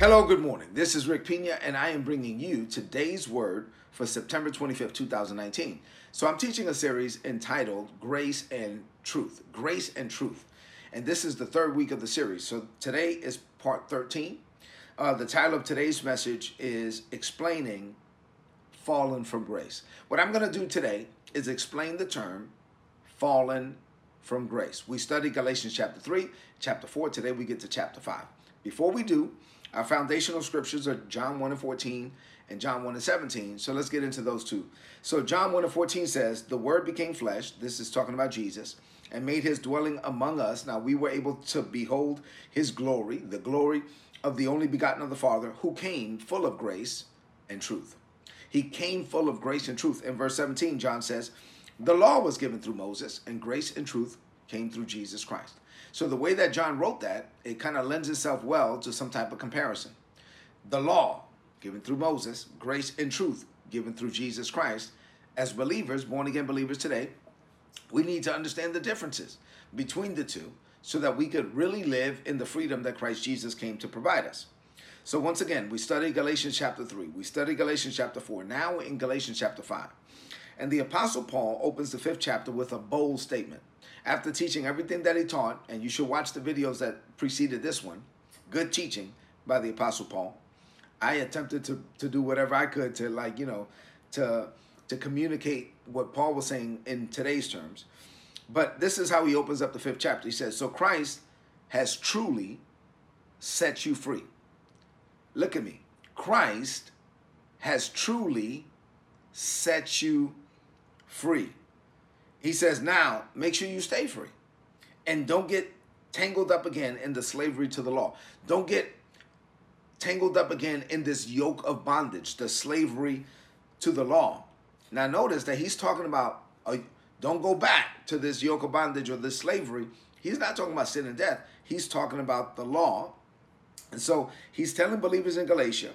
Hello, good morning. This is Rick Pina, and I am bringing you today's word for September 25th, 2019. So, I'm teaching a series entitled Grace and Truth. Grace and Truth. And this is the third week of the series. So, today is part 13. Uh, the title of today's message is Explaining Fallen from Grace. What I'm going to do today is explain the term fallen from grace. We studied Galatians chapter 3, chapter 4. Today we get to chapter 5. Before we do, our foundational scriptures are John 1 and 14 and John 1 and 17. So let's get into those two. So John 1 and 14 says, The word became flesh. This is talking about Jesus. And made his dwelling among us. Now we were able to behold his glory, the glory of the only begotten of the Father, who came full of grace and truth. He came full of grace and truth. In verse 17, John says, The law was given through Moses, and grace and truth came through Jesus Christ. So the way that John wrote that, it kind of lends itself well to some type of comparison. The law given through Moses, grace and truth given through Jesus Christ. As believers, born again believers today, we need to understand the differences between the two so that we could really live in the freedom that Christ Jesus came to provide us. So once again, we studied Galatians chapter 3. We studied Galatians chapter 4. Now we're in Galatians chapter 5. And the apostle Paul opens the fifth chapter with a bold statement after teaching everything that he taught, and you should watch the videos that preceded this one, good teaching by the Apostle Paul. I attempted to, to do whatever I could to like, you know, to to communicate what Paul was saying in today's terms. But this is how he opens up the fifth chapter. He says, So Christ has truly set you free. Look at me. Christ has truly set you free. He says, now make sure you stay free and don't get tangled up again in the slavery to the law. Don't get tangled up again in this yoke of bondage, the slavery to the law. Now, notice that he's talking about uh, don't go back to this yoke of bondage or this slavery. He's not talking about sin and death, he's talking about the law. And so he's telling believers in Galatia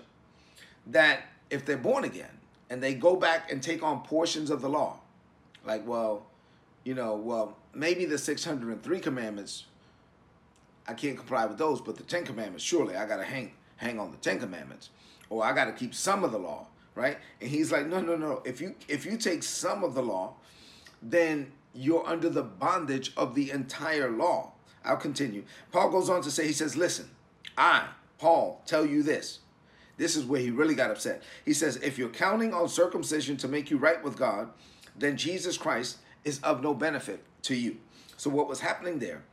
that if they're born again and they go back and take on portions of the law, like, well, you know, well, maybe the 603 commandments, I can't comply with those, but the 10 commandments, surely I got to hang hang on the 10 commandments or I got to keep some of the law, right? And he's like, "No, no, no. If you if you take some of the law, then you're under the bondage of the entire law." I'll continue. Paul goes on to say, he says, "Listen, I, Paul, tell you this. This is where he really got upset. He says, if you're counting on circumcision to make you right with God, then Jesus Christ is of no benefit to you. So what was happening there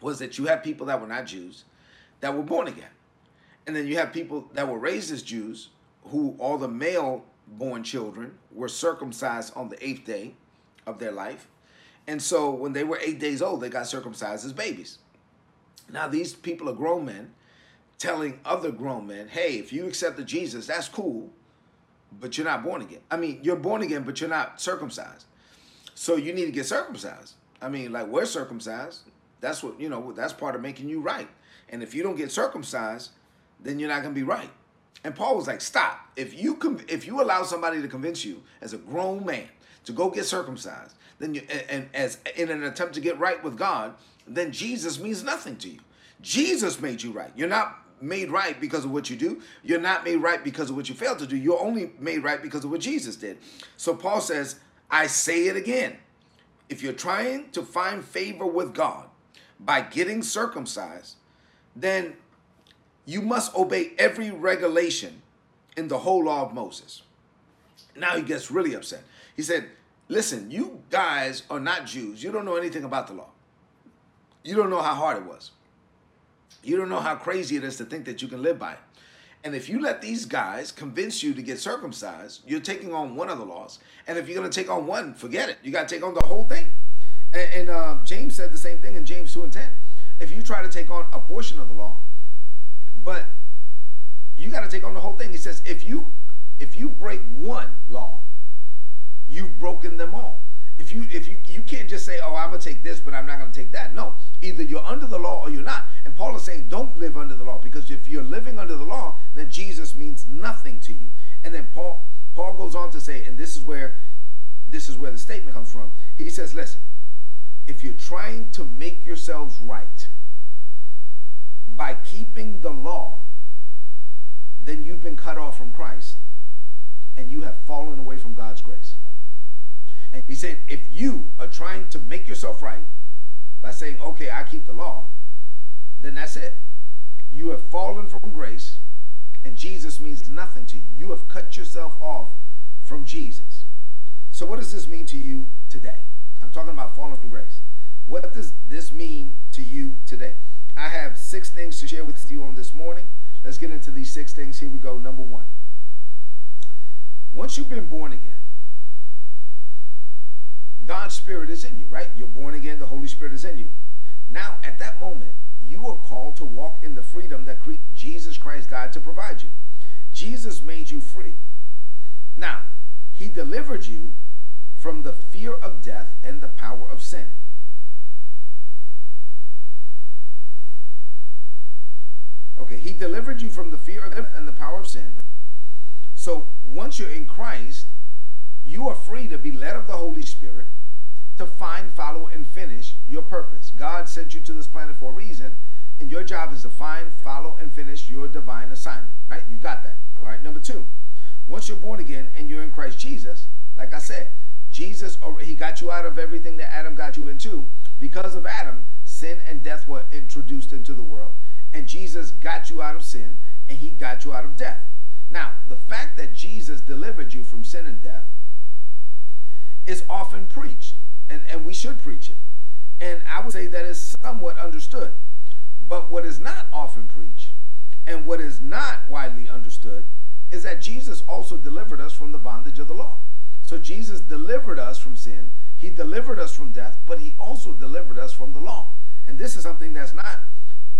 was that you had people that were not Jews that were born again. And then you have people that were raised as Jews who all the male born children were circumcised on the eighth day of their life. And so when they were eight days old, they got circumcised as babies. Now these people are grown men telling other grown men, hey, if you accepted Jesus, that's cool, but you're not born again. I mean, you're born again, but you're not circumcised. So you need to get circumcised. I mean, like we're circumcised. That's what, you know, that's part of making you right. And if you don't get circumcised, then you're not going to be right. And Paul was like, "Stop. If you com- if you allow somebody to convince you as a grown man to go get circumcised, then you and, and as in an attempt to get right with God, then Jesus means nothing to you. Jesus made you right. You're not made right because of what you do. You're not made right because of what you failed to do. You're only made right because of what Jesus did. So Paul says, I say it again. If you're trying to find favor with God by getting circumcised, then you must obey every regulation in the whole law of Moses. Now he gets really upset. He said, Listen, you guys are not Jews. You don't know anything about the law. You don't know how hard it was. You don't know how crazy it is to think that you can live by it. And if you let these guys convince you to get circumcised, you're taking on one of the laws. And if you're going to take on one, forget it. You got to take on the whole thing. And, and uh, James said the same thing in James 2 and 10. If you try to take on a portion of the law, but you got to take on the whole thing. He says, if you if you break one law, you've broken them all. If you if you you can't just say, oh, I'm gonna take this, but I'm not gonna take that. No, either you're under the law or you're not. And Paul is saying, don't live under the law because if you're living under the law, then Jesus means nothing to you. And then Paul Paul goes on to say, and this is where this is where the statement comes from. He says, listen, if you're trying to make yourselves right by keeping the law, then you've been cut off from Christ and you have fallen away from God's grace. And he said, if you are trying to make yourself right by saying, okay, I keep the law, then that's it. You have fallen from grace, and Jesus means nothing to you. You have cut yourself off from Jesus. So, what does this mean to you today? I'm talking about falling from grace. What does this mean to you today? I have six things to share with you on this morning. Let's get into these six things. Here we go. Number one. Once you've been born again, God's Spirit is in you, right? You're born again, the Holy Spirit is in you. Now, at that moment, you are called to walk in the freedom that Jesus Christ died to provide you. Jesus made you free. Now, He delivered you from the fear of death and the power of sin. Okay, He delivered you from the fear of death and the power of sin. So once you're in Christ, you are free to be led of the Holy Spirit to find, follow, and finish your purpose. God sent you to this planet for a reason, and your job is to find, follow, and finish your divine assignment. Right? You got that. All right. Number two, once you're born again and you're in Christ Jesus, like I said, Jesus, he got you out of everything that Adam got you into. Because of Adam, sin and death were introduced into the world, and Jesus got you out of sin, and he got you out of death. Now, the fact that Jesus delivered you from sin and death is often preached and, and we should preach it. And I would say that is somewhat understood. But what is not often preached and what is not widely understood is that Jesus also delivered us from the bondage of the law. So Jesus delivered us from sin, he delivered us from death, but he also delivered us from the law. And this is something that's not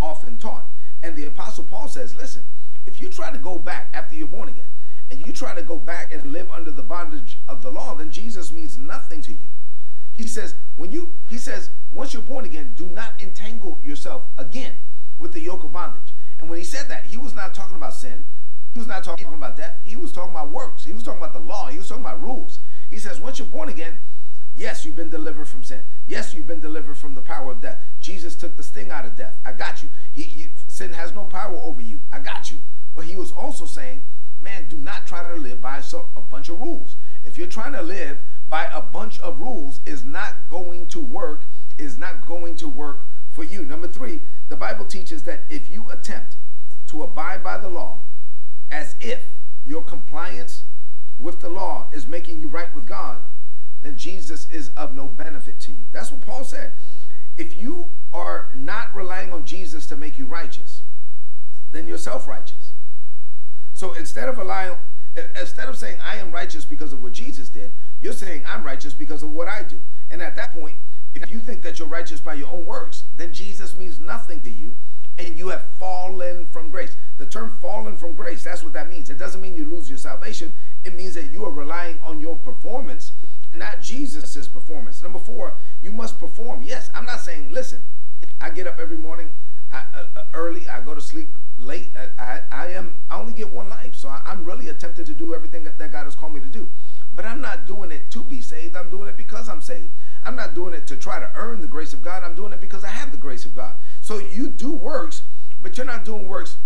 often taught. And the apostle Paul says, listen, if you try to go back after you're born again and you try to go back and live under the bondage of the law, then Jesus means nothing to you. He says, when you, he says, once you're born again, do not entangle yourself again with the yoke of bondage. And when he said that, he was not talking about sin. He was not talking about death. He was talking about works. He was talking about the law. He was talking about rules. He says, once you're born again, yes, you've been delivered from sin. Yes, you've been delivered from the power of death. Jesus took the sting out of death. I got you. He, sin has no power over you. I got you. But he was also saying, man, do not try to live by a bunch of rules. If you're trying to live by a bunch of rules is not going to work, is not going to work for you. Number three, the Bible teaches that if you attempt to abide by the law as if your compliance with the law is making you right with God, then Jesus is of no benefit to you. That's what Paul said. If you are not relying on Jesus to make you righteous, then you're self righteous. So instead of relying, instead of saying, I am righteous because of what Jesus did, you're saying, I'm righteous because of what I do. And at that point, if you think that you're righteous by your own works, then Jesus means nothing to you and you have fallen from grace. The term fallen from grace, that's what that means. It doesn't mean you lose your salvation. It means that you are relying on your performance, not Jesus' performance. Number four, you must perform. Yes, I'm not saying, listen, I get up every morning I, uh, uh early, I go to sleep late. I, I, I, am, I only get one life. So I, am really attempted to do everything that, that God has called me to do. But I'm not doing it to be saved. I'm doing it because I'm saved. I'm not doing it to try to earn the grace of God. I'm doing it because I have the grace of God. So you do works, but you're not doing works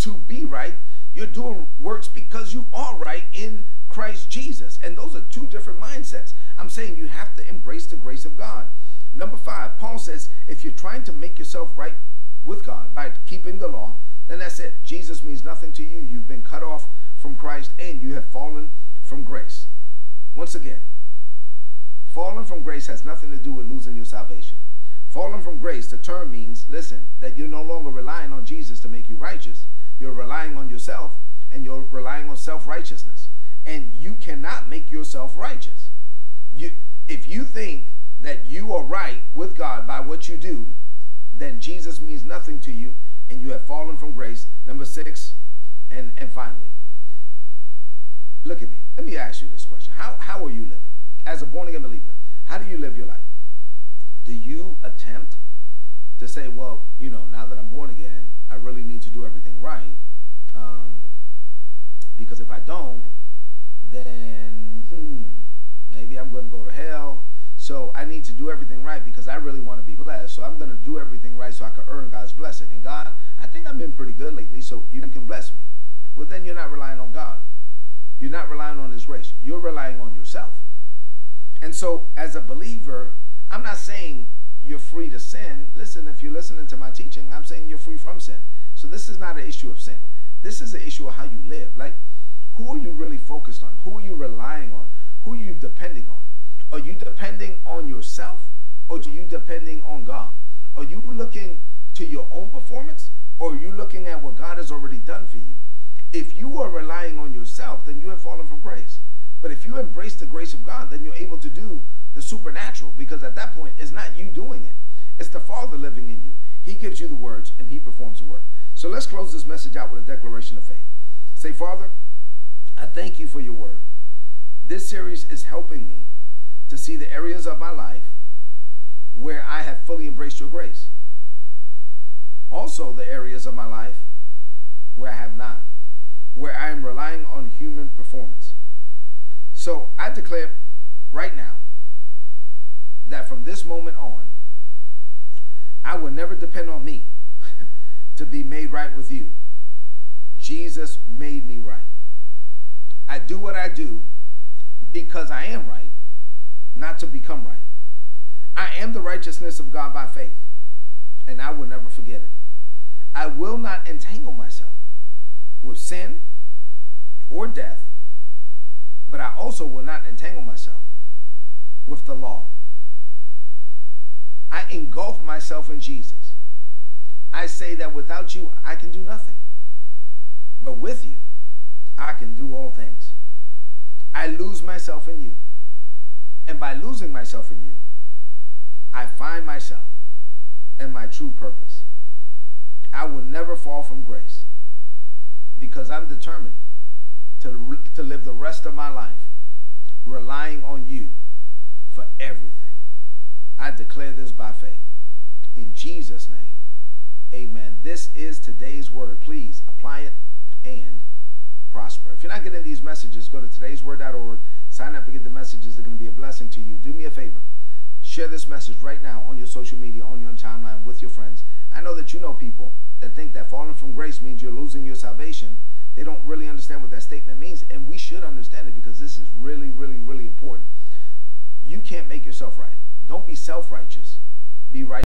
to be right. You're doing works because you are right in Christ Jesus. And those are two different mindsets. I'm saying you have to embrace the grace of God. Number five, Paul says if you're trying to make yourself right with God by keeping the law, then that's it. Jesus means nothing to you. You've been cut off from Christ and you have fallen from grace. Once again, falling from grace has nothing to do with losing your salvation. Falling from grace, the term means, listen, that you're no longer relying on Jesus to make you righteous. You're relying on yourself and you're relying on self righteousness. And you cannot make yourself righteous. You, if you think that you are right with God by what you do, then Jesus means nothing to you and you have fallen from grace. Number six, and, and finally, look at me. Let me ask you this question. How, how are you living? As a born again believer, how do you live your life? Do you attempt to say, well, you know, now that I'm born again, I really need to do everything right? Um, because if I don't, then hmm, maybe I'm going to go to hell. So I need to do everything right because I really want to be blessed. So I'm going to do everything right so I can earn God's blessing. And God, I think I've been pretty good lately, so you can bless me. well, then you're not relying on God. You're not relying on His grace. You're relying on yourself. And so, as a believer, I'm not saying you're free to sin. Listen, if you're listening to my teaching, I'm saying you're free from sin. So, this is not an issue of sin. This is an issue of how you live. Like, who are you really focused on? Who are you relying on? Who are you depending on? Are you depending on yourself or are you depending on God? Are you looking to your own performance or are you looking at what God has already done for you? If you are relying on yourself, then you have fallen from grace. But if you embrace the grace of God, then you're able to do the supernatural because at that point, it's not you doing it, it's the Father living in you. He gives you the words and He performs the work. So let's close this message out with a declaration of faith. Say, Father, I thank you for your word. This series is helping me to see the areas of my life where I have fully embraced your grace. Also, the areas of my life where I have not, where I am relying on human performance. So I declare right now that from this moment on, I will never depend on me to be made right with you. Jesus made me right. I do what I do because I am right, not to become right. I am the righteousness of God by faith, and I will never forget it. I will not entangle myself with sin or death, but I also will not entangle myself with the law. I engulf myself in Jesus. I say that without you, I can do nothing. But with you, I can do all things. I lose myself in you. And by losing myself in you, I find myself and my true purpose. I will never fall from grace because I'm determined to, to live the rest of my life relying on you for everything. I declare this by faith. In Jesus' name, amen. This is today's word. Please apply it and prosper. If you're not getting these messages, go to today'sword.org, sign up and get the messages. They're going to be a blessing to you. Do me a favor. Share this message right now on your social media, on your timeline with your friends. I know that you know people that think that falling from grace means you're losing your salvation. They don't really understand what that statement means, and we should understand it because this is really, really, really important. You can't make yourself right. Don't be self righteous. Be right.